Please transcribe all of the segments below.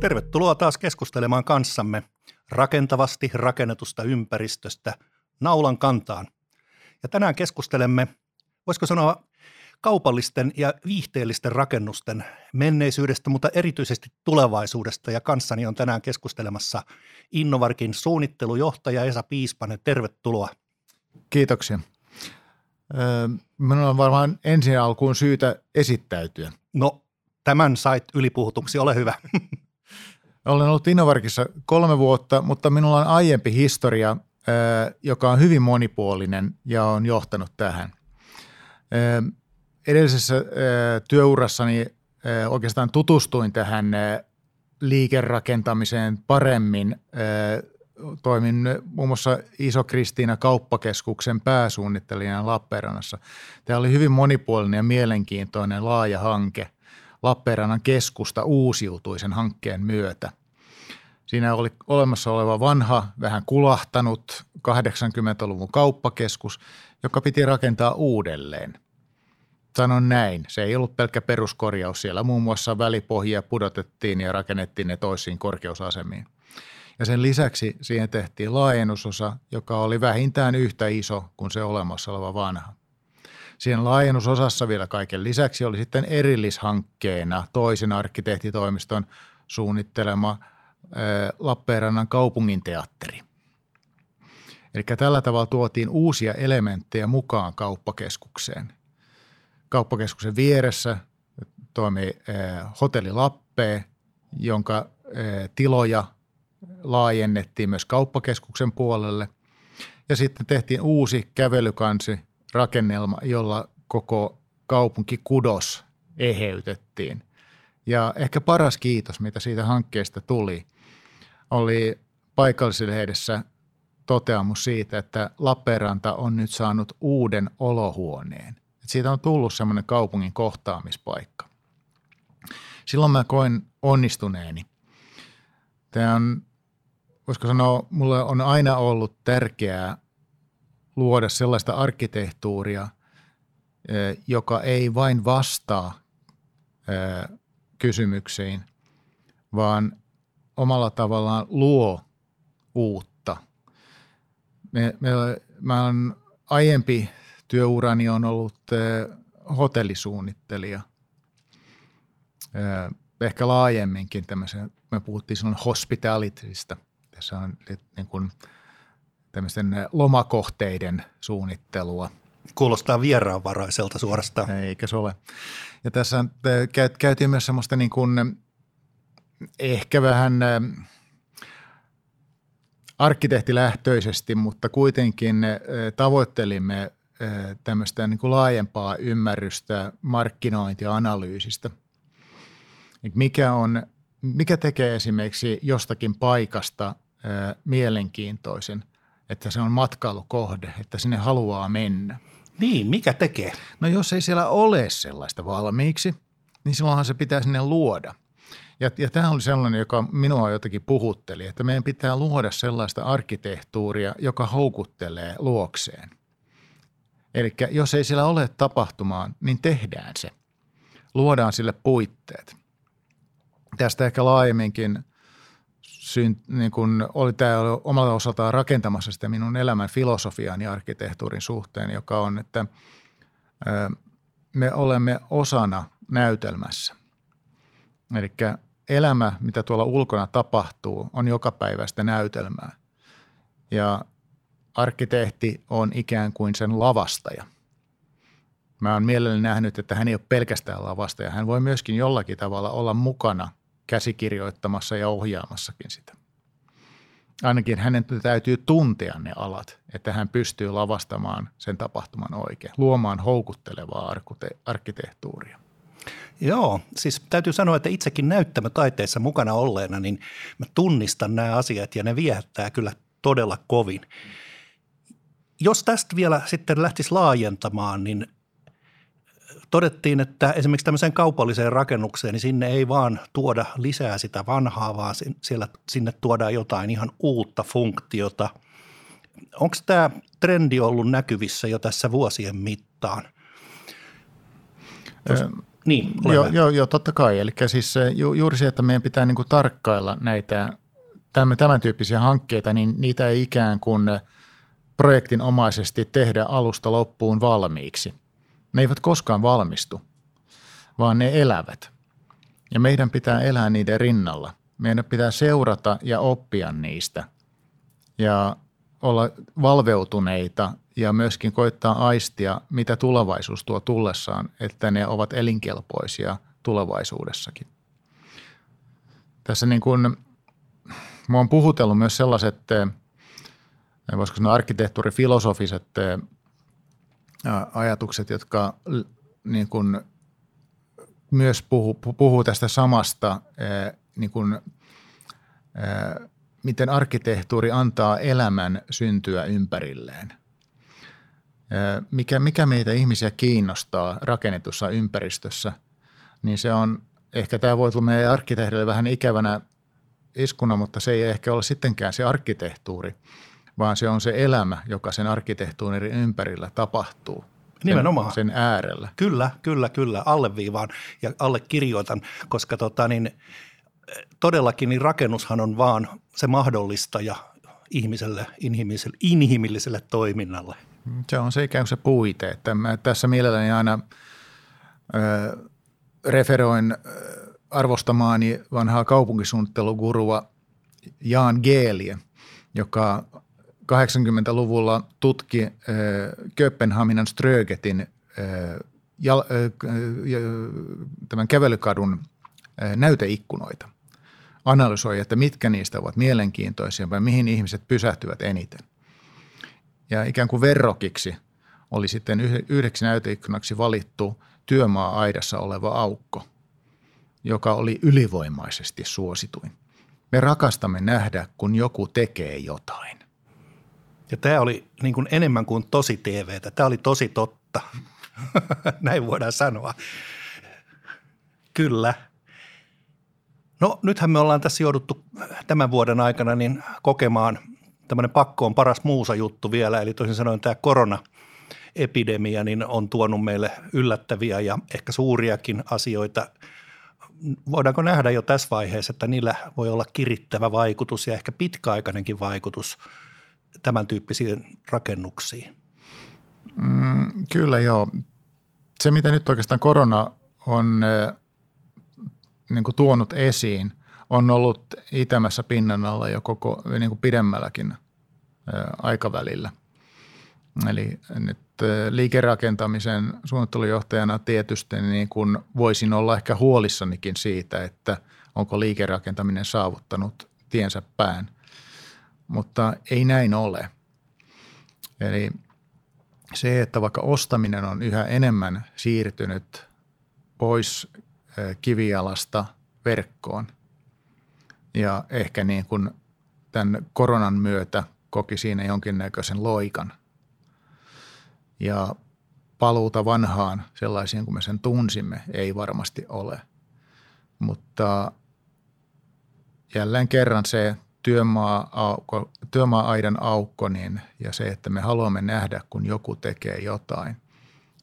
Tervetuloa taas keskustelemaan kanssamme rakentavasti rakennetusta ympäristöstä naulan kantaan. Ja tänään keskustelemme, voisiko sanoa, kaupallisten ja viihteellisten rakennusten menneisyydestä, mutta erityisesti tulevaisuudesta. Ja kanssani on tänään keskustelemassa Innovarkin suunnittelujohtaja Esa Piispanen. Tervetuloa. Kiitoksia. Minun on varmaan ensin alkuun syytä esittäytyä. No, tämän sait ylipuhutuksi, ole hyvä. Olen ollut Innovarkissa kolme vuotta, mutta minulla on aiempi historia, joka on hyvin monipuolinen ja on johtanut tähän. Edellisessä työurassani oikeastaan tutustuin tähän liikerakentamiseen paremmin. Toimin muun muassa Iso-Kristiina kauppakeskuksen pääsuunnittelijana Lappeenrannassa. Tämä oli hyvin monipuolinen ja mielenkiintoinen laaja hanke – Lappeenrannan keskusta uusiutui sen hankkeen myötä. Siinä oli olemassa oleva vanha, vähän kulahtanut 80-luvun kauppakeskus, joka piti rakentaa uudelleen. Sanon näin, se ei ollut pelkkä peruskorjaus. Siellä muun muassa välipohjia pudotettiin ja rakennettiin ne toisiin korkeusasemiin. Ja sen lisäksi siihen tehtiin laajennusosa, joka oli vähintään yhtä iso kuin se olemassa oleva vanha. Siihen laajennusosassa vielä kaiken lisäksi oli sitten erillishankkeena toisen arkkitehtitoimiston suunnittelema Lappeenrannan kaupungin teatteri. Eli tällä tavalla tuotiin uusia elementtejä mukaan kauppakeskukseen. Kauppakeskuksen vieressä toimi hotelli Lappee, jonka tiloja laajennettiin myös kauppakeskuksen puolelle. Ja sitten tehtiin uusi kävelykansi rakennelma, jolla koko kaupunki kudos eheytettiin. Ja ehkä paras kiitos, mitä siitä hankkeesta tuli, oli paikallislehdessä toteamus siitä, että Lappeenranta on nyt saanut uuden olohuoneen. Että siitä on tullut semmoinen kaupungin kohtaamispaikka. Silloin mä koin onnistuneeni. Tämä on, voisiko sanoa, mulle on aina ollut tärkeää luoda sellaista arkkitehtuuria, joka ei vain vastaa kysymyksiin, vaan omalla tavallaan luo uutta. Me, me, mä on, aiempi työurani on ollut hotellisuunnittelija. Ehkä laajemminkin tämmöisen, me puhuttiin silloin hospitalitystä. Tässä on niin kuin – tämmöisten lomakohteiden suunnittelua. Kuulostaa vieraanvaraiselta suorastaan. Eikä se ole. Ja tässä käytiin myös semmoista niin kuin ehkä vähän arkkitehtilähtöisesti, mutta kuitenkin tavoittelimme tämmöistä niin kuin laajempaa ymmärrystä markkinointianalyysistä. Mikä, on, mikä tekee esimerkiksi jostakin paikasta mielenkiintoisen että se on matkailukohde, että sinne haluaa mennä. Niin, mikä tekee? No jos ei siellä ole sellaista valmiiksi, niin silloinhan se pitää sinne luoda. Ja, ja tämä oli sellainen, joka minua jotenkin puhutteli, että meidän pitää luoda sellaista arkkitehtuuria, joka houkuttelee luokseen. Eli jos ei siellä ole tapahtumaan, niin tehdään se. Luodaan sille puitteet. Tästä ehkä laajemminkin niin kun oli tämä omalta osaltaan rakentamassa sitä minun elämän filosofiani arkkitehtuurin suhteen, joka on, että me olemme osana näytelmässä. Eli elämä, mitä tuolla ulkona tapahtuu, on joka päivästä näytelmää. Ja arkkitehti on ikään kuin sen lavastaja. Mä oon mielelläni nähnyt, että hän ei ole pelkästään lavastaja. Hän voi myöskin jollakin tavalla olla mukana – käsikirjoittamassa ja ohjaamassakin sitä. Ainakin hänen täytyy tuntea ne alat, että hän pystyy lavastamaan sen tapahtuman oikein, luomaan houkuttelevaa arkkitehtuuria. Joo, siis täytyy sanoa, että itsekin näyttämötaiteessa mukana olleena, niin mä tunnistan nämä asiat ja ne viehättää kyllä todella kovin. Jos tästä vielä sitten lähtisi laajentamaan, niin todettiin, että esimerkiksi tämmöiseen kaupalliseen rakennukseen, niin sinne ei vaan tuoda lisää sitä vanhaa, vaan siellä, sinne tuodaan jotain ihan uutta funktiota. Onko tämä trendi ollut näkyvissä jo tässä vuosien mittaan? Niin, joo, joo, joo, totta kai. Eli siis ju, juuri se, että meidän pitää niin kuin tarkkailla näitä tämän, tämän tyyppisiä hankkeita, niin niitä ei ikään kuin projektinomaisesti tehdä alusta loppuun valmiiksi. Ne eivät koskaan valmistu, vaan ne elävät. Ja meidän pitää elää niiden rinnalla. Meidän pitää seurata ja oppia niistä ja olla valveutuneita ja myöskin koittaa aistia, mitä tulevaisuus tuo tullessaan, että ne ovat elinkelpoisia tulevaisuudessakin. Tässä niin kuin, mä on puhutellut myös sellaiset, voisiko sanoa arkkitehtuurifilosofiset ajatukset, jotka niin kuin myös puhuu, puhuu tästä samasta, niin kuin, miten arkkitehtuuri antaa elämän syntyä ympärilleen. Mikä, mikä meitä ihmisiä kiinnostaa rakennetussa ympäristössä, niin se on, ehkä tämä voi tulla meidän arkkitehdille vähän ikävänä iskuna, mutta se ei ehkä ole sittenkään se arkkitehtuuri, vaan se on se elämä, joka sen arkkitehtuurin ympärillä tapahtuu. Nimenomaan. Sen, äärellä. Kyllä, kyllä, kyllä. Alleviivaan ja allekirjoitan, koska tota niin, todellakin niin rakennushan on vaan se mahdollistaja ihmiselle, inhimilliselle, inhimilliselle toiminnalle. Se on se ikään kuin se puite, että mä tässä mielelläni aina ö, referoin arvostamaani vanhaa kaupunkisuunnittelugurua Jaan Geeliä, joka 80-luvulla tutki äh, Kööpenhaminan Strögetin äh, jal, äh, tämän kävelykadun äh, näyteikkunoita. Analysoi, että mitkä niistä ovat mielenkiintoisia vai mihin ihmiset pysähtyvät eniten. Ja ikään kuin verrokiksi oli sitten yhdeksi näyteikkunaksi valittu työmaa-aidassa oleva aukko, joka oli ylivoimaisesti suosituin. Me rakastamme nähdä, kun joku tekee jotain. Ja tämä oli niin kuin enemmän kuin tosi TVtä. Tämä oli tosi totta. Näin voidaan sanoa. Kyllä. No nythän me ollaan tässä jouduttu tämän vuoden aikana niin kokemaan tämmöinen pakko on paras muusa juttu vielä, eli toisin sanoen tämä korona epidemia niin on tuonut meille yllättäviä ja ehkä suuriakin asioita. Voidaanko nähdä jo tässä vaiheessa, että niillä voi olla kirittävä vaikutus ja ehkä pitkäaikainenkin vaikutus tämän tyyppisiin rakennuksiin? Mm, kyllä joo. Se, mitä nyt oikeastaan korona on äh, niin kuin tuonut esiin, on ollut itämässä pinnan alla jo koko niin kuin pidemmälläkin aikavälillä. Eli nyt liikerakentamisen suunnittelujohtajana tietysti niin kuin voisin olla ehkä huolissanikin siitä, että onko liikerakentaminen saavuttanut tiensä pään – mutta ei näin ole. Eli se, että vaikka ostaminen on yhä enemmän siirtynyt pois kivialasta verkkoon ja ehkä niin kuin tämän koronan myötä koki siinä jonkinnäköisen loikan ja paluuta vanhaan sellaisiin kuin me sen tunsimme ei varmasti ole. Mutta jälleen kerran se työmaa-aukko, työmaa-aidan aukko niin, ja se, että me haluamme nähdä, kun joku tekee jotain,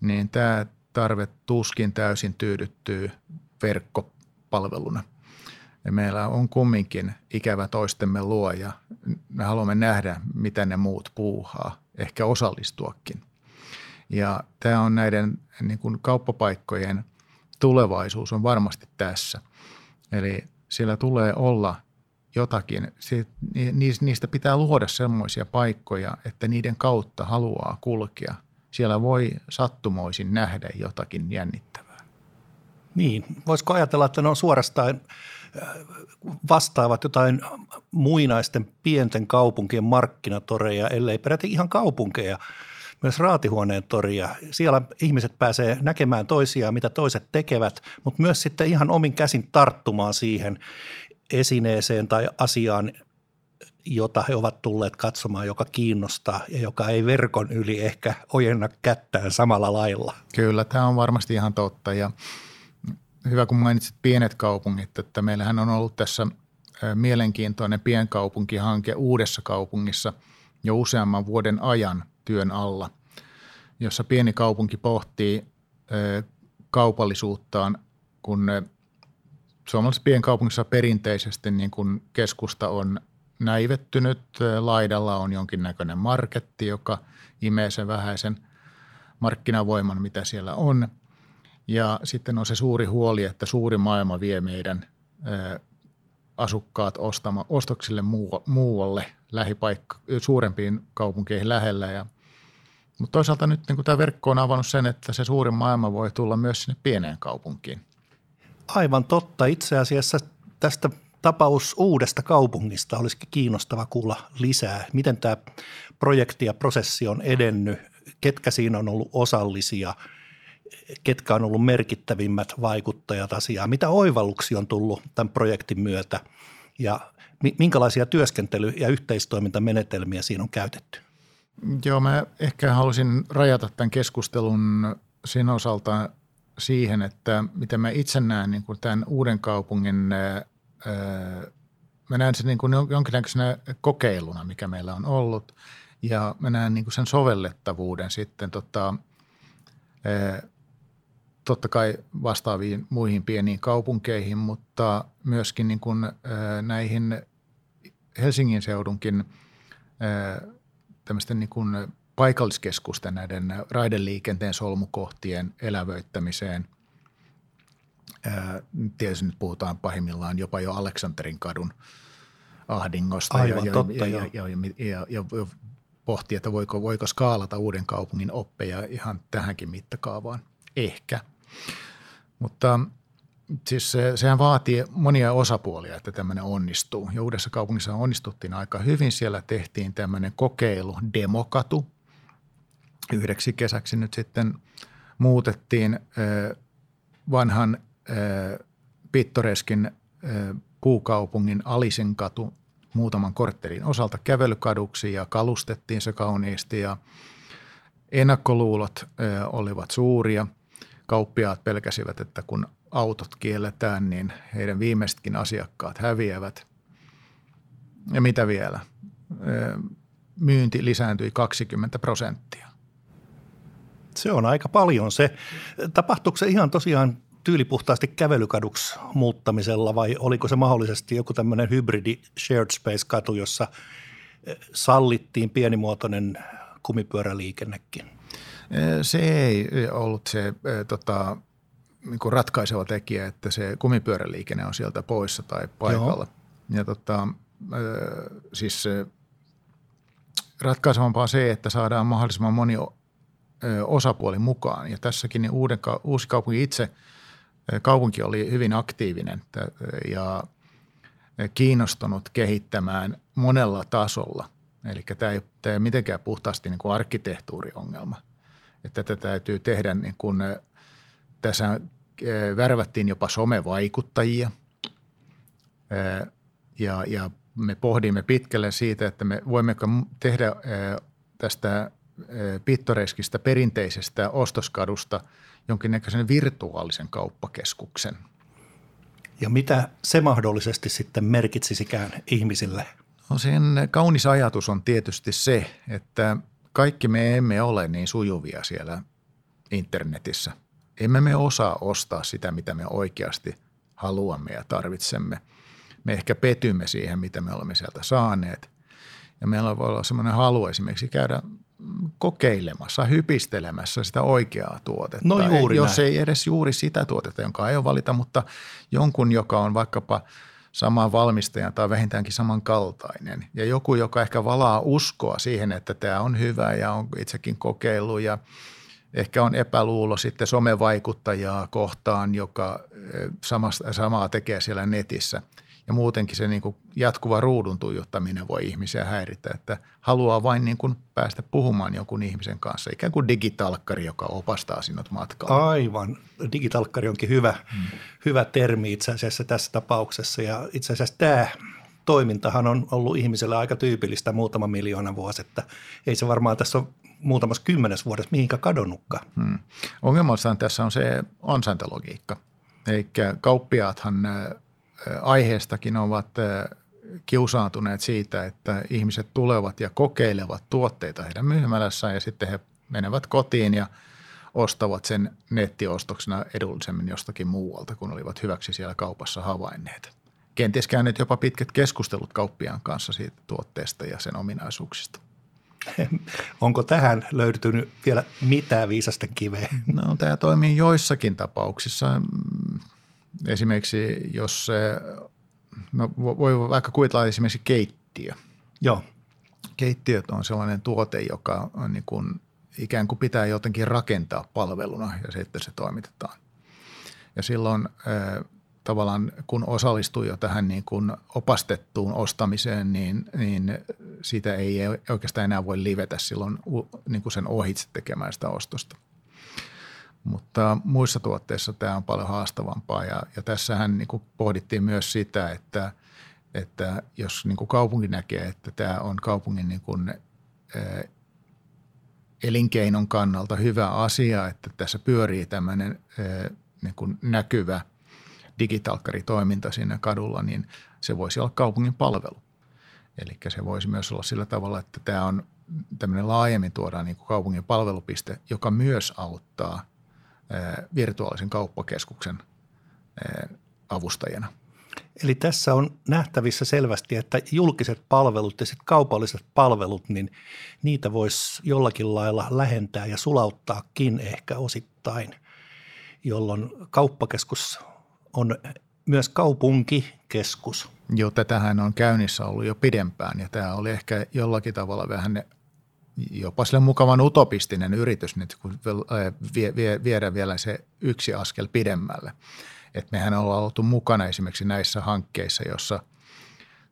niin tämä tarve tuskin täysin tyydyttyy verkkopalveluna. Ja meillä on kumminkin ikävä toistemme luo ja me haluamme nähdä, mitä ne muut puuhaa, ehkä osallistuakin. Ja tämä on näiden niin kuin kauppapaikkojen tulevaisuus on varmasti tässä. Eli siellä tulee olla – jotakin. niistä pitää luoda semmoisia paikkoja, että niiden kautta haluaa kulkea. Siellä voi sattumoisin nähdä jotakin jännittävää. Niin, voisiko ajatella, että ne on suorastaan vastaavat jotain muinaisten pienten kaupunkien markkinatoreja, ellei peräti ihan kaupunkeja, myös raatihuoneen toria. Siellä ihmiset pääsee näkemään toisiaan, mitä toiset tekevät, mutta myös sitten ihan omin käsin tarttumaan siihen esineeseen tai asiaan, jota he ovat tulleet katsomaan, joka kiinnostaa ja joka ei verkon yli ehkä ojenna kättään samalla lailla. Kyllä, tämä on varmasti ihan totta ja hyvä kun mainitsit pienet kaupungit, että meillähän on ollut tässä mielenkiintoinen pienkaupunkihanke uudessa kaupungissa jo useamman vuoden ajan työn alla, jossa pieni kaupunki pohtii kaupallisuuttaan, kun suomalaisessa pienkaupungissa perinteisesti niin kun keskusta on näivettynyt. Laidalla on jonkinnäköinen marketti, joka imee sen vähäisen markkinavoiman, mitä siellä on. Ja sitten on se suuri huoli, että suuri maailma vie meidän asukkaat ostama, ostoksille muualle, lähipaikka, suurempiin kaupunkeihin lähellä. Ja, mutta toisaalta nyt niin tämä verkko on avannut sen, että se suurin maailma voi tulla myös sinne pieneen kaupunkiin. Aivan totta. Itse asiassa tästä tapaus uudesta kaupungista olisikin kiinnostava kuulla lisää. Miten tämä projekti ja prosessi on edennyt, ketkä siinä on ollut osallisia, ketkä on ollut merkittävimmät vaikuttajat asiaan, mitä oivalluksia on tullut tämän projektin myötä? Ja minkälaisia työskentely- ja yhteistoimintamenetelmiä siinä on käytetty? Joo, mä ehkä halusin rajata tämän keskustelun siinä osalta siihen, että miten mä itse näen niin kuin tämän uuden kaupungin, mä näen sen niin kuin jonkinlaisena kokeiluna, mikä meillä on ollut, ja mä näen niin kuin sen sovellettavuuden sitten tota, totta kai vastaaviin muihin pieniin kaupunkeihin, mutta myöskin niin kuin näihin Helsingin seudunkin tämmöisten niin kuin paikalliskeskusten näiden raideliikenteen solmukohtien elävöittämiseen. Tietysti nyt puhutaan pahimmillaan jopa jo Aleksanterin kadun ahdingosta Aivan, ja, totta, ja, ja, ja, ja, ja, ja pohtia, että voiko, voiko skaalata uuden kaupungin oppeja ihan tähänkin mittakaavaan. Ehkä. Mutta siis se, sehän vaatii monia osapuolia, että tämmöinen onnistuu. Ja uudessa kaupungissa onnistuttiin aika hyvin. Siellä tehtiin tämmöinen kokeilu, demokatu, yhdeksi kesäksi nyt sitten muutettiin vanhan pittoreskin puukaupungin Alisen katu muutaman korttelin osalta kävelykaduksi ja kalustettiin se kauniisti ja ennakkoluulot olivat suuria. Kauppiaat pelkäsivät, että kun autot kielletään, niin heidän viimeisetkin asiakkaat häviävät. Ja mitä vielä? Myynti lisääntyi 20 prosenttia. Se on aika paljon se. Tapahtuuko se ihan tosiaan tyylipuhtaasti kävelykaduksi muuttamisella vai oliko se mahdollisesti joku tämmöinen hybridi shared space-katu, jossa sallittiin pienimuotoinen kumipyöräliikennekin? Se ei ollut se tota, niin kuin ratkaiseva tekijä, että se kumipyöräliikenne on sieltä poissa tai paikalla. Joo. Ja tota, siis ratkaisevampaa se, että saadaan mahdollisimman moni osapuoli mukaan. Ja tässäkin niin uuden, uusi kaupunki itse, kaupunki oli hyvin aktiivinen ja kiinnostunut kehittämään monella tasolla. Eli tämä ei, tämä ei mitenkään puhtaasti niin kuin arkkitehtuuriongelma. Että tätä täytyy tehdä niin kuin, tässä värvättiin jopa somevaikuttajia ja, ja me pohdimme pitkälle siitä, että me voimmeko tehdä tästä pittoreskistä perinteisestä ostoskadusta jonkinnäköisen virtuaalisen kauppakeskuksen. Ja mitä se mahdollisesti sitten merkitsisikään ihmisille? No sen kaunis ajatus on tietysti se, että kaikki me emme ole niin sujuvia siellä internetissä. Emme me osaa ostaa sitä, mitä me oikeasti haluamme ja tarvitsemme. Me ehkä petymme siihen, mitä me olemme sieltä saaneet. Ja meillä voi olla semmoinen halu esimerkiksi käydä kokeilemassa, hypistelemässä sitä oikeaa tuotetta. No juuri Jos näin. ei edes juuri sitä tuotetta, jonka ei ole valita, mutta jonkun, joka on vaikkapa saman valmistajan tai vähintäänkin samankaltainen. Ja joku, joka ehkä valaa uskoa siihen, että tämä on hyvä ja on itsekin kokeillut ja ehkä on epäluulo sitten somevaikuttajaa kohtaan, joka eh, samaa tekee siellä netissä – ja muutenkin se niin kuin jatkuva ruudun tuijottaminen voi ihmisiä häiritä, että haluaa vain niin kuin päästä puhumaan jonkun ihmisen kanssa, ikään kuin digitalkkari, joka opastaa sinut matkalla. Aivan. Digitalkkari onkin hyvä, hmm. hyvä termi itse asiassa tässä tapauksessa ja itse asiassa tämä toimintahan on ollut ihmiselle aika tyypillistä muutama miljoona vuosi, että ei se varmaan tässä ole muutamassa kymmenes vuodessa mihinkä kadonnutkaan. Hmm. Ongelmallistaan tässä on se ansaintalogiikka. Eikä kauppiaathan aiheestakin ovat kiusaantuneet siitä, että ihmiset tulevat ja kokeilevat tuotteita heidän myymälässään ja sitten he menevät kotiin ja ostavat sen nettiostoksena edullisemmin jostakin muualta, kun olivat hyväksi siellä kaupassa havainneet. Kenties käyneet jopa pitkät keskustelut kauppiaan kanssa siitä tuotteesta ja sen ominaisuuksista. Onko tähän löytynyt vielä mitään viisasta kiveä? No tämä toimii joissakin tapauksissa. Esimerkiksi jos se, no voi vaikka kuvitella esimerkiksi keittiö. Joo. Keittiöt on sellainen tuote, joka on niin kuin ikään kuin pitää jotenkin rakentaa palveluna ja sitten se toimitetaan. Ja silloin tavallaan kun osallistuu jo tähän niin kuin opastettuun ostamiseen, niin, niin siitä ei oikeastaan enää voi livetä silloin niin kuin sen ohitse tekemään sitä ostosta. Mutta muissa tuotteissa tämä on paljon haastavampaa ja, ja tässähän niin kuin pohdittiin myös sitä, että, että jos niin kuin kaupunki näkee, että tämä on kaupungin niin kuin, ä, elinkeinon kannalta hyvä asia, että tässä pyörii tämmöinen ä, niin kuin näkyvä – digitalkkaritoiminta siinä kadulla, niin se voisi olla kaupungin palvelu. Eli se voisi myös olla sillä tavalla, että tämä on tämmöinen laajemmin tuodaan niin kuin kaupungin palvelupiste, joka myös auttaa virtuaalisen kauppakeskuksen avustajana. Eli tässä on nähtävissä selvästi, että julkiset palvelut ja sitten kaupalliset palvelut, niin niitä voisi jollakin lailla lähentää ja sulauttaakin ehkä osittain, jolloin kauppakeskus on myös kaupunkikeskus. Joo, tätähän on käynnissä ollut jo pidempään ja tämä oli ehkä jollakin tavalla vähän jopa sille mukavan utopistinen yritys nyt, kun vie, vie, viedä vielä se yksi askel pidemmälle. Et mehän ollaan oltu mukana esimerkiksi näissä hankkeissa, jossa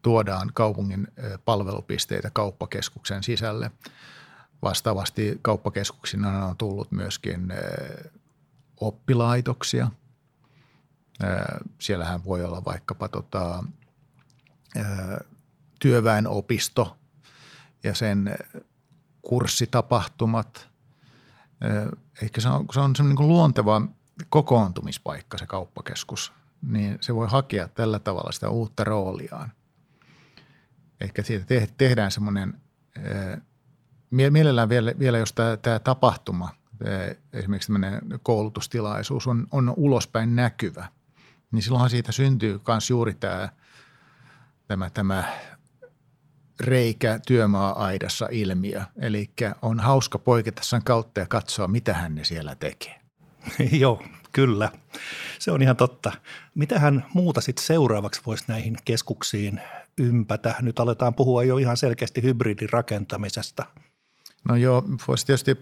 tuodaan kaupungin palvelupisteitä kauppakeskuksen sisälle. Vastaavasti kauppakeskuksina on tullut myöskin oppilaitoksia – Siellähän voi olla vaikkapa tota, työväenopisto ja sen kurssitapahtumat. Ehkä se on, se on semmoinen niin luonteva kokoontumispaikka se kauppakeskus, niin se voi hakea tällä tavalla sitä uutta rooliaan. Ehkä siitä tehdään semmoinen, mielellään vielä, vielä jos tämä, tämä tapahtuma, esimerkiksi tämmöinen koulutustilaisuus on, on ulospäin näkyvä – niin silloinhan siitä syntyy myös juuri tämä, tämä, tämä reikä työmaa-aidassa ilmiö. Eli on hauska poiketa sen kautta ja katsoa, mitä hän ne siellä tekee. Joo, kyllä. Se on ihan totta. Mitähän muuta sitten seuraavaksi voisi näihin keskuksiin ympätä? Nyt aletaan puhua jo ihan selkeästi hybridirakentamisesta. No joo, voisi tietysti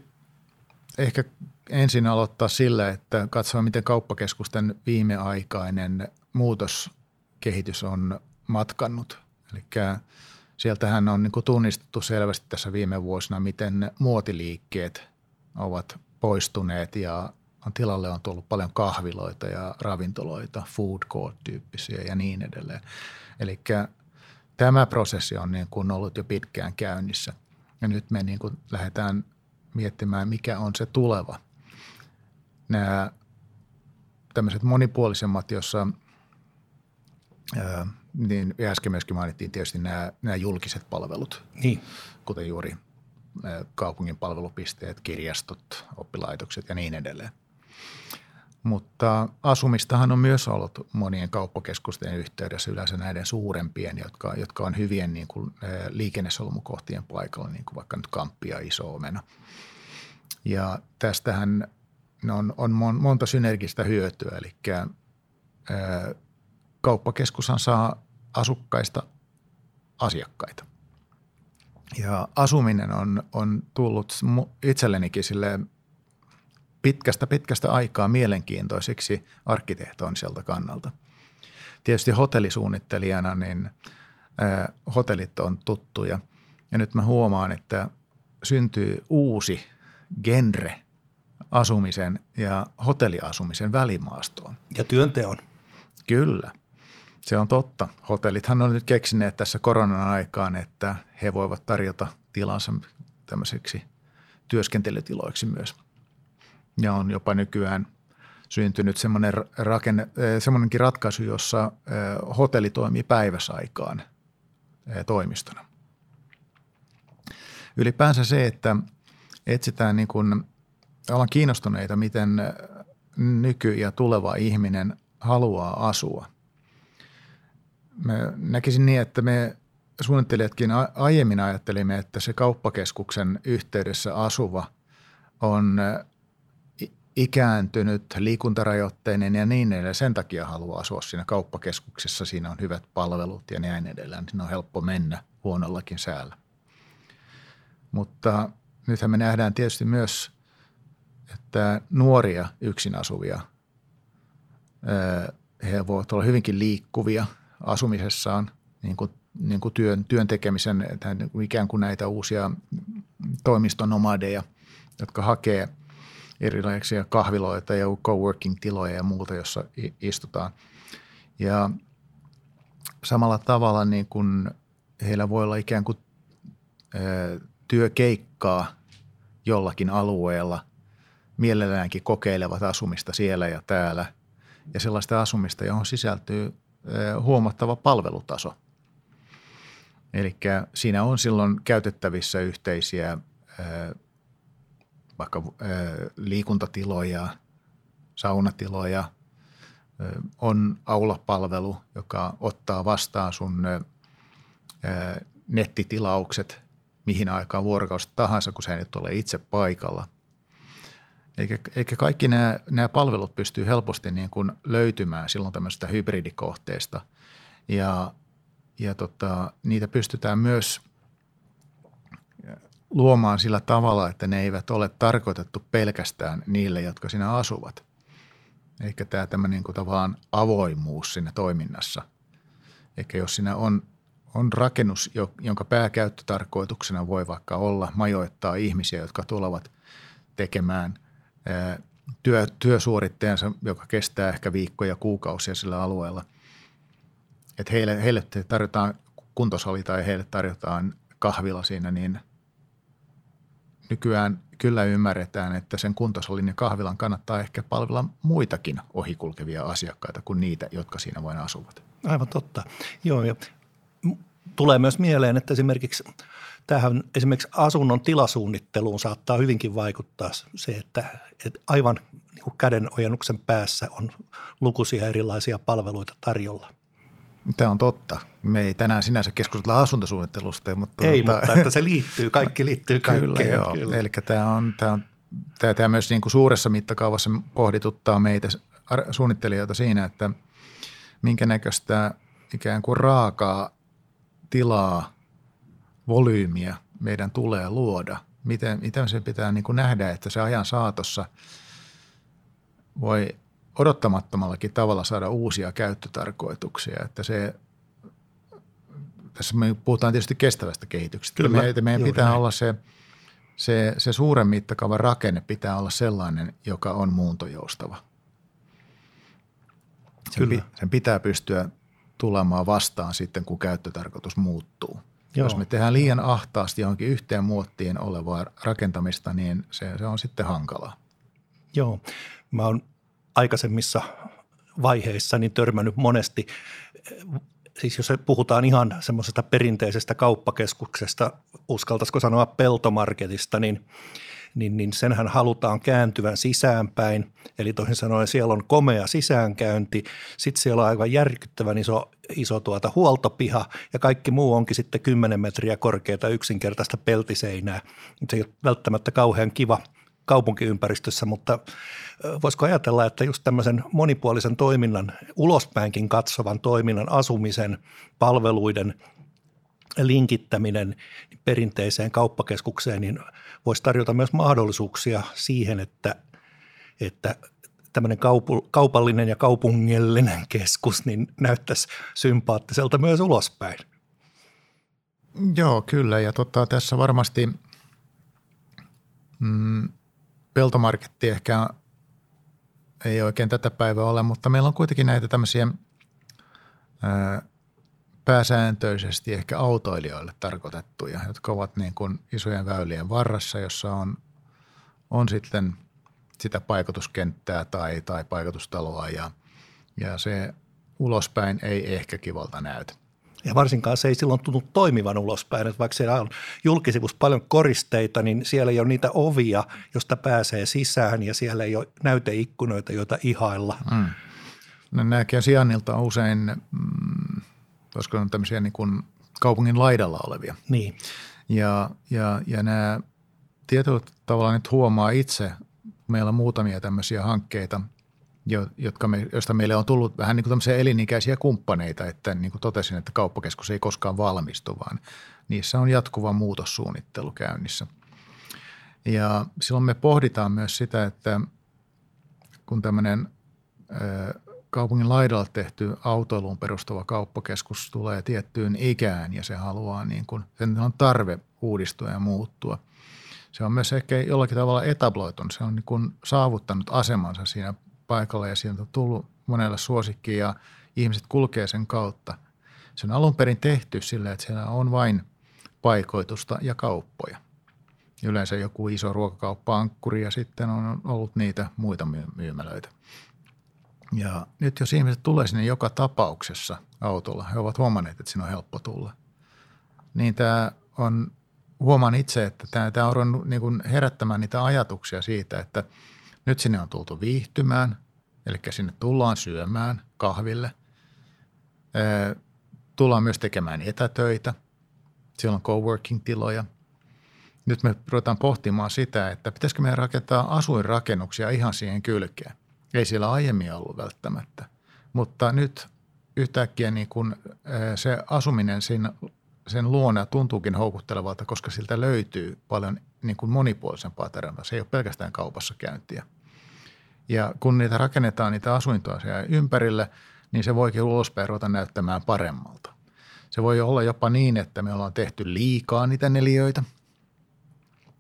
ehkä ensin aloittaa sillä, että katsoo, miten kauppakeskusten viimeaikainen muutoskehitys on matkannut. Eli sieltähän on niin tunnistettu selvästi tässä viime vuosina, miten muotiliikkeet ovat poistuneet ja tilalle on tullut paljon kahviloita ja ravintoloita, food court-tyyppisiä ja niin edelleen. Eli tämä prosessi on niin kuin ollut jo pitkään käynnissä. Ja nyt me niin kuin lähdetään miettimään, mikä on se tuleva – nämä tämmöiset monipuolisemmat, jossa niin äsken myöskin mainittiin tietysti nämä, nämä julkiset palvelut, niin. kuten juuri kaupungin palvelupisteet, kirjastot, oppilaitokset ja niin edelleen. Mutta asumistahan on myös ollut monien kauppakeskusten yhteydessä yleensä näiden suurempien, jotka, jotka on hyvien niin kuin, liikennesolmukohtien paikalla, niin kuin vaikka nyt Kamppi ja Iso-Omena. Ja tästähän on, on monta synergistä hyötyä, eli kauppakeskushan saa asukkaista asiakkaita. Ja asuminen on, on tullut itsellenikin sille pitkästä pitkästä aikaa mielenkiintoiseksi arkkitehtooniselta kannalta. Tietysti hotellisuunnittelijana niin ää, hotellit on tuttuja ja nyt mä huomaan, että syntyy uusi genre asumisen ja hotelliasumisen välimaastoon. Ja työnteon. Kyllä, se on totta. Hotellithan on nyt keksineet tässä koronan aikaan, että he voivat tarjota tilansa tämmöiseksi työskentelytiloiksi myös. Ja on jopa nykyään syntynyt semmoinen rakenne, eh, semmoinenkin ratkaisu, jossa eh, hotelli toimii päiväsaikaan eh, toimistona. Ylipäänsä se, että etsitään niin kuin ollaan kiinnostuneita, miten nyky- ja tuleva ihminen haluaa asua. Mä näkisin niin, että me suunnittelijatkin aiemmin ajattelimme, että se kauppakeskuksen yhteydessä asuva on ikääntynyt, liikuntarajoitteinen ja niin edelleen. Sen takia haluaa asua siinä kauppakeskuksessa. Siinä on hyvät palvelut ja näin edelleen. Siinä on helppo mennä huonollakin säällä. Mutta nythän me nähdään tietysti myös, että nuoria yksin asuvia, he voivat olla hyvinkin liikkuvia asumisessaan, niin kuin, niin kuin työn, työn tekemisen, ikään kuin näitä uusia toimistonomadeja, jotka hakee – erilaisia kahviloita ja coworking-tiloja ja muuta, jossa istutaan. Ja samalla tavalla niin kuin heillä voi olla ikään kuin työkeikkaa jollakin alueella, mielelläänkin kokeilevat asumista siellä ja täällä ja sellaista asumista, johon sisältyy huomattava palvelutaso. Eli siinä on silloin käytettävissä yhteisiä vaikka liikuntatiloja, saunatiloja, on aulapalvelu, joka ottaa vastaan sun nettitilaukset mihin aikaan vuorokausista tahansa, kun sä nyt ole itse paikalla. Eikä, eikä kaikki nämä, nämä palvelut pystyy helposti niin kuin löytymään silloin tämmöisestä hybridikohteesta. Ja, ja tota, niitä pystytään myös – luomaan sillä tavalla, että ne eivät ole tarkoitettu pelkästään niille, jotka siinä asuvat. Eikä tämä tämmöinen niin kuin tavallaan avoimuus siinä toiminnassa. Eikä jos siinä on, on rakennus, jonka pääkäyttötarkoituksena voi vaikka olla majoittaa ihmisiä, jotka tulevat tekemään työ, työsuoritteensa, joka kestää ehkä viikkoja, kuukausia sillä alueella. Että heille, heille tarjotaan kuntosali tai heille tarjotaan kahvila siinä, niin – nykyään kyllä ymmärretään, että sen kuntosalin ja kahvilan kannattaa ehkä palvella muitakin ohikulkevia asiakkaita kuin niitä, jotka siinä vain asuvat. Aivan totta. Joo, ja tulee myös mieleen, että esimerkiksi tähän esimerkiksi asunnon tilasuunnitteluun saattaa hyvinkin vaikuttaa se, että, että aivan niin kuin käden ojennuksen päässä on lukuisia erilaisia palveluita tarjolla – Tämä on totta. Me ei tänään sinänsä keskustella asuntosuunnittelusta. Mutta ei, mutta, mutta että se liittyy, kaikki liittyy kaikkeen. Kyllä, joo. Kyllä. Eli tämä, on, tämä, on, tämä, tämä myös niin kuin suuressa mittakaavassa pohdituttaa meitä suunnittelijoita siinä, että minkä näköistä ikään kuin raakaa tilaa, volyymiä meidän tulee luoda. Miten, miten se pitää niin kuin nähdä, että se ajan saatossa voi – odottamattomallakin tavalla saada uusia käyttötarkoituksia. Että se, tässä me puhutaan tietysti kestävästä kehityksestä. Kyllä, meidän, meidän pitää näin. olla se, se, se suuren mittakaavan rakenne pitää olla sellainen, joka on muuntojoustava. Sen, Kyllä. sen pitää pystyä tulemaan vastaan sitten, kun käyttötarkoitus muuttuu. Joo. Jos me tehdään liian ahtaasti johonkin yhteen muottiin olevaa rakentamista, niin se, se on sitten hankalaa. Joo. Mä oon aikaisemmissa vaiheissa niin törmännyt monesti, siis jos puhutaan ihan semmoisesta perinteisestä kauppakeskuksesta, uskaltaisiko sanoa peltomarketista, niin niin, niin senhän halutaan kääntyvän sisäänpäin. Eli toisin sanoen siellä on komea sisäänkäynti, sitten siellä on aivan järkyttävän iso, iso tuota huoltopiha ja kaikki muu onkin sitten 10 metriä korkeata yksinkertaista peltiseinää. Se ei ole välttämättä kauhean kiva – kaupunkiympäristössä, mutta voisiko ajatella, että just tämmöisen monipuolisen toiminnan, ulospäinkin katsovan toiminnan, asumisen, palveluiden linkittäminen perinteiseen kauppakeskukseen, niin voisi tarjota myös mahdollisuuksia siihen, että, että tämmöinen kaupu, kaupallinen ja kaupungillinen keskus niin näyttäisi sympaattiselta myös ulospäin. Joo, kyllä. Ja tota, tässä varmasti mm, peltomarketti ehkä ei oikein tätä päivää ole, mutta meillä on kuitenkin näitä tämmöisiä pääsääntöisesti ehkä autoilijoille tarkoitettuja, jotka ovat niin kuin isojen väylien varressa, jossa on, on sitten sitä paikotuskenttää tai, tai paikotustaloa ja, ja se ulospäin ei ehkä kivalta näytä. Ja varsinkaan se ei silloin tunnu toimivan ulospäin, että vaikka siellä on julkisivussa paljon koristeita, niin siellä ei ole niitä ovia, josta pääsee sisään ja siellä ei ole näyteikkunoita, joita ihailla. Mm. No, nämäkin sijainnilta usein, mm, olisiko ne tämmöisiä niin kuin kaupungin laidalla olevia. Niin. Ja, ja, ja nämä tietyllä tavalla nyt huomaa itse, meillä on muutamia tämmöisiä hankkeita, jotka me, joista meille on tullut vähän niin kuin tämmöisiä elinikäisiä kumppaneita, että niin kuin totesin, että kauppakeskus ei koskaan valmistu, vaan niissä on jatkuva muutossuunnittelu käynnissä. Ja silloin me pohditaan myös sitä, että kun tämmöinen kaupungin laidalla tehty autoiluun perustuva kauppakeskus tulee tiettyyn ikään ja se haluaa niin kuin, sen on tarve uudistua ja muuttua. Se on myös ehkä jollakin tavalla etabloitunut, se on niin kuin saavuttanut asemansa siinä paikalla ja sieltä on tullut monelle suosikki ja ihmiset kulkee sen kautta. Se on alun perin tehty sillä, että siellä on vain paikoitusta ja kauppoja. Yleensä joku iso ruokakauppa-ankkuri ja sitten on ollut niitä muita myymälöitä. Ja nyt jos ihmiset tulee sinne joka tapauksessa autolla, he ovat huomanneet, että sinne on helppo tulla, niin tämä on, huomaan itse, että tämä, tämä on ruvennut niin herättämään niitä ajatuksia siitä, että nyt sinne on tultu viihtymään, eli sinne tullaan syömään kahville. Tullaan myös tekemään etätöitä. Siellä on coworking-tiloja. Nyt me ruvetaan pohtimaan sitä, että pitäisikö meidän rakentaa asuinrakennuksia ihan siihen kylkeen. Ei siellä aiemmin ollut välttämättä, mutta nyt yhtäkkiä niin kun se asuminen siinä, sen luona tuntuukin houkuttelevalta, koska siltä löytyy paljon niin kuin monipuolisempaa tarjontaa. Se ei ole pelkästään kaupassa käyntiä. Ja kun niitä rakennetaan niitä asuintoja siellä ympärille, niin se voikin ulospäin ruveta näyttämään paremmalta. Se voi olla jopa niin, että me ollaan tehty liikaa niitä neliöitä.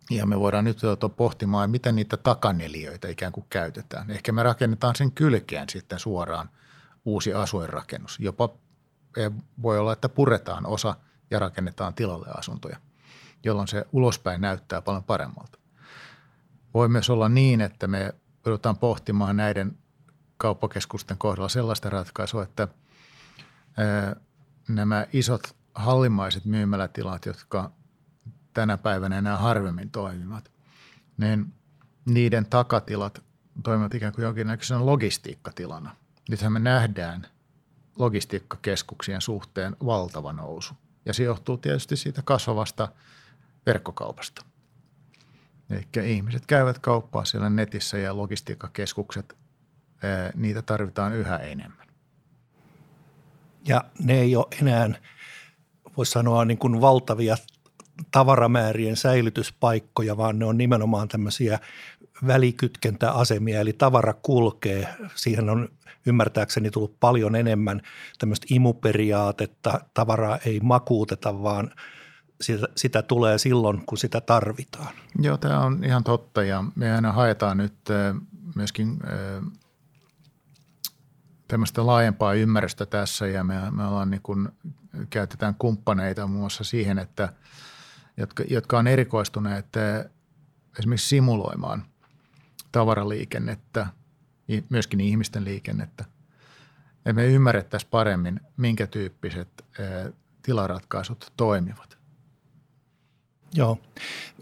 Ja me voidaan nyt pohtimaan, miten niitä takaneliöitä ikään kuin käytetään. Ehkä me rakennetaan sen kylkeen sitten suoraan uusi asuinrakennus. Jopa voi olla, että puretaan osa ja rakennetaan tilalle asuntoja, jolloin se ulospäin näyttää paljon paremmalta. Voi myös olla niin, että me joudutaan pohtimaan näiden kauppakeskusten kohdalla sellaista ratkaisua, että nämä isot hallimaiset myymälätilat, jotka tänä päivänä enää harvemmin toimivat, niin niiden takatilat toimivat ikään kuin jonkinnäköisenä logistiikkatilana. Nythän me nähdään logistiikkakeskuksien suhteen valtava nousu. Ja se johtuu tietysti siitä kasvavasta verkkokaupasta. Eli ihmiset käyvät kauppaa siellä netissä ja logistiikkakeskukset, niitä tarvitaan yhä enemmän. Ja ne ei ole enää, voisi sanoa, niin kuin valtavia tavaramäärien säilytyspaikkoja, vaan ne on nimenomaan tämmöisiä välikytkentäasemia, eli tavara kulkee. Siihen on ymmärtääkseni tullut paljon enemmän tämmöistä imuperiaatetta, tavaraa ei makuuteta, vaan – sitä, sitä tulee silloin, kun sitä tarvitaan. Joo, tämä on ihan totta ja me aina haetaan nyt myöskin tämmöistä laajempaa ymmärrystä tässä ja me, me ollaan niin kuin, käytetään kumppaneita muun muassa siihen, että jotka, jotka on erikoistuneet esimerkiksi simuloimaan tavaraliikennettä, myöskin ihmisten liikennettä. Ja me ymmärrettäisiin paremmin, minkä tyyppiset tilaratkaisut toimivat. Joo.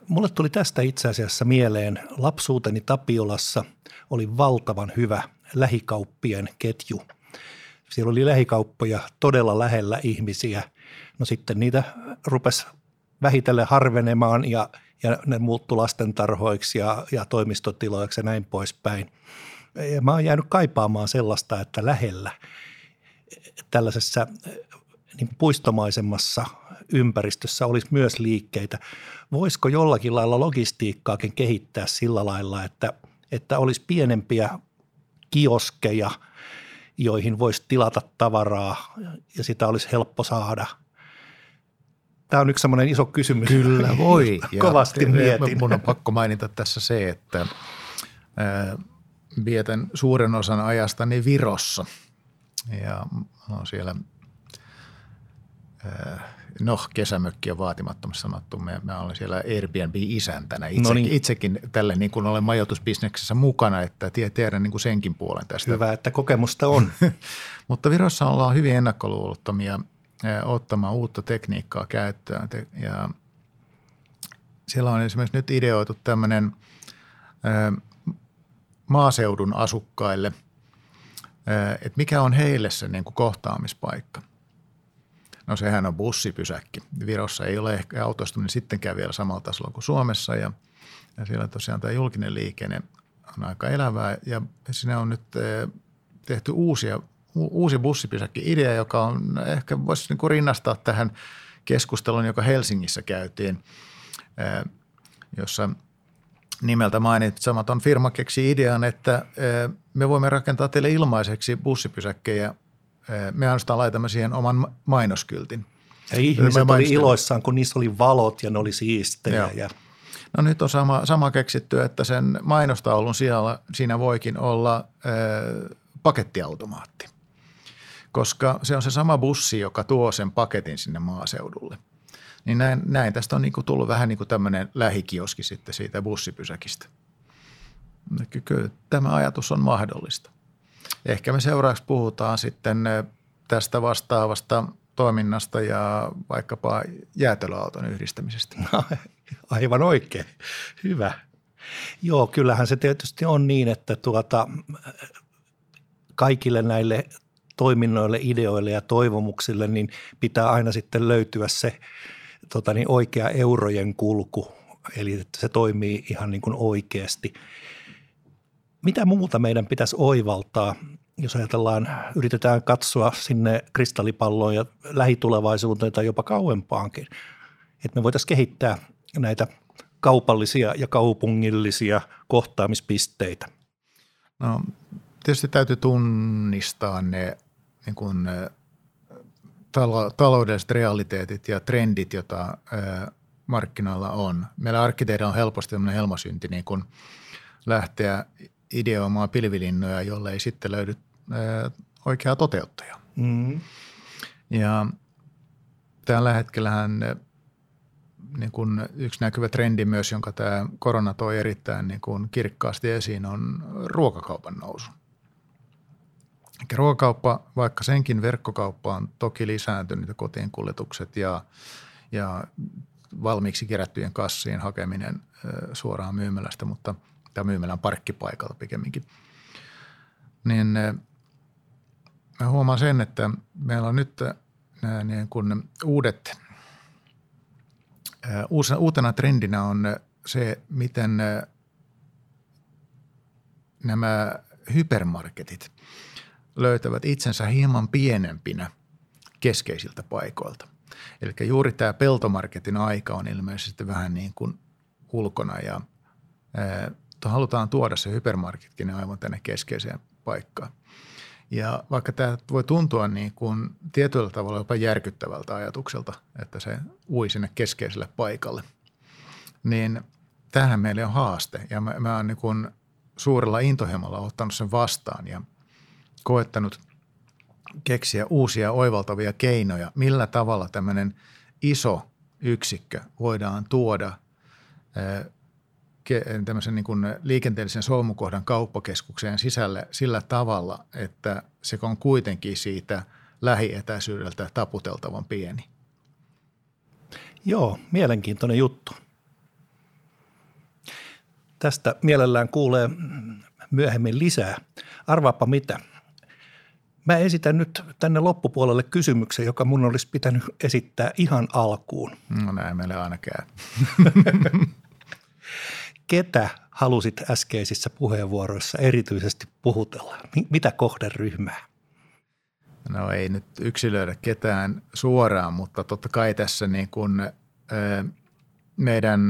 Mulle tuli tästä itse asiassa mieleen. Lapsuuteni Tapiolassa oli valtavan hyvä lähikauppien ketju. Siellä oli lähikauppoja todella lähellä ihmisiä. No sitten niitä rupesi vähitellen harvenemaan ja, ja ne muuttu lastentarhoiksi ja, ja toimistotiloiksi ja näin poispäin. Ja mä oon jäänyt kaipaamaan sellaista, että lähellä tällaisessa niin puistomaisemmassa ympäristössä olisi myös liikkeitä. Voisiko jollakin lailla logistiikkaakin kehittää sillä lailla, että, että olisi pienempiä kioskeja, joihin voisi tilata tavaraa ja sitä olisi helppo saada – Tämä on yksi semmoinen iso kysymys. Kyllä voi. Kovasti mietin. Mun on pakko mainita tässä se, että vietän suuren osan ajastani Virossa. Ja on siellä no kesämökki on vaatimattomasti sanottu. Mä, mä olen siellä Airbnb-isäntänä itsekin, no niin. itsekin tälle niin kuin olen majoitusbisneksessä mukana, että tiedän niin kuin senkin puolen tästä. Hyvä, että kokemusta on. Mutta Virossa ollaan hyvin ennakkoluulottomia ottamaan uutta tekniikkaa käyttöön. Ja siellä on esimerkiksi nyt ideoitu tämmöinen maaseudun asukkaille, että mikä on heille se niin kuin kohtaamispaikka. No sehän on bussipysäkki. Virossa ei ole ehkä autoistuminen sittenkään vielä samalla tasolla kuin Suomessa ja, ja siellä tosiaan tämä julkinen liikenne on aika elävää ja siinä on nyt tehty uusia, uusi bussipysäkki-idea, joka on ehkä voisi niin kuin rinnastaa tähän keskusteluun, joka Helsingissä käytiin, jossa nimeltä mainitsematon firma keksi idean, että me voimme rakentaa teille ilmaiseksi bussipysäkkejä. Me ainoastaan laitamme siihen oman mainoskyltin. Ja ihmiset oli iloissaan, kun niissä oli valot ja ne oli siistejä. Ja... No nyt on sama, sama keksitty, että sen mainostaulun siellä, siinä voikin olla äh, pakettiautomaatti, koska se on se sama bussi, joka tuo sen paketin sinne maaseudulle. Niin näin, näin tästä on niin kuin tullut vähän niin kuin tämmöinen lähikioski sitten siitä bussipysäkistä. Kyllä tämä ajatus on mahdollista. Ehkä me seuraavaksi puhutaan sitten tästä vastaavasta toiminnasta ja vaikkapa jäätelöauton yhdistämisestä. Aivan oikein. Hyvä. Joo, kyllähän se tietysti on niin, että tuota, kaikille näille toiminnoille, ideoille ja toivomuksille, niin pitää aina sitten löytyä se tota niin, oikea eurojen kulku, eli että se toimii ihan niin kuin oikeasti. Mitä muuta meidän pitäisi oivaltaa, jos ajatellaan, yritetään katsoa sinne kristallipalloon ja lähitulevaisuuteen tai jopa kauempaankin, että me voitaisiin kehittää näitä kaupallisia ja kaupungillisia kohtaamispisteitä? No tietysti täytyy tunnistaa ne niin kuin, taloudelliset realiteetit ja trendit, joita markkinoilla on. Meillä arkkitehdilla on helposti tämmöinen helmasynti niin kuin lähteä ideoimaan pilvilinnoja, jolle ei sitten löydy oikeaa toteuttajaa. Mm. Ja tällä hetkellähän niin kuin yksi näkyvä trendi myös, jonka tämä korona toi erittäin niin kuin kirkkaasti esiin, on ruokakaupan nousu. Ruokakauppa, vaikka senkin verkkokauppa on toki lisääntynyt ja kotiin kuljetukset ja, ja valmiiksi kerättyjen kassien hakeminen suoraan myymälästä, mutta tämä myymälän parkkipaikalta pikemminkin. Niin mä huomaan sen, että meillä on nyt nämä niin kuin uudet, uutena trendinä on se, miten nämä hypermarketit – löytävät itsensä hieman pienempinä keskeisiltä paikoilta. Eli juuri tämä peltomarketin aika on ilmeisesti vähän niin kuin ulkona ja ää, halutaan tuoda se hypermarketkin aivan tänne keskeiseen paikkaan. Ja vaikka tämä voi tuntua niin kuin tietyllä tavalla jopa järkyttävältä ajatukselta, että se ui sinne keskeiselle paikalle, niin tähän meille on haaste. Ja mä, mä oon niin kuin suurella intohimolla ottanut sen vastaan ja koettanut keksiä uusia oivaltavia keinoja, millä tavalla tämmöinen iso yksikkö voidaan tuoda tämmöisen niin kuin liikenteellisen solmukohdan kauppakeskukseen sisälle sillä tavalla, että se on kuitenkin siitä lähietäisyydeltä taputeltavan pieni. Joo, mielenkiintoinen juttu. Tästä mielellään kuulee myöhemmin lisää. Arvaappa mitä – Mä esitän nyt tänne loppupuolelle kysymyksen, joka mun olisi pitänyt esittää ihan alkuun. No näin meille aina käy. Ketä halusit äskeisissä puheenvuoroissa erityisesti puhutella? Mitä kohderyhmää? No ei nyt yksilöidä ketään suoraan, mutta totta kai tässä niin kuin, ö, meidän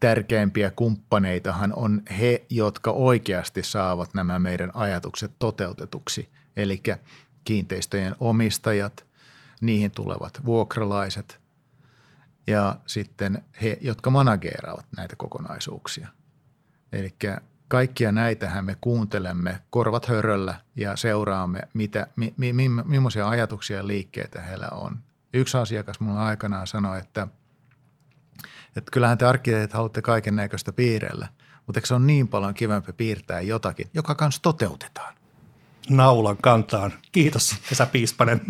tärkeimpiä kumppaneitahan on he, jotka oikeasti saavat nämä meidän ajatukset toteutetuksi – eli kiinteistöjen omistajat, niihin tulevat vuokralaiset ja sitten he, jotka manageeraavat näitä kokonaisuuksia. Eli kaikkia näitähän me kuuntelemme korvat höröllä ja seuraamme, mitä, mi, mi, mi, millaisia ajatuksia ja liikkeitä heillä on. Yksi asiakas mulla aikanaan sanoi, että, että kyllähän te arkkitehdit haluatte kaiken näköistä piirellä, mutta eikö se on niin paljon kivempi piirtää jotakin, joka kanssa toteutetaan? Naulan kantaan. Kiitos Esa Piispanen.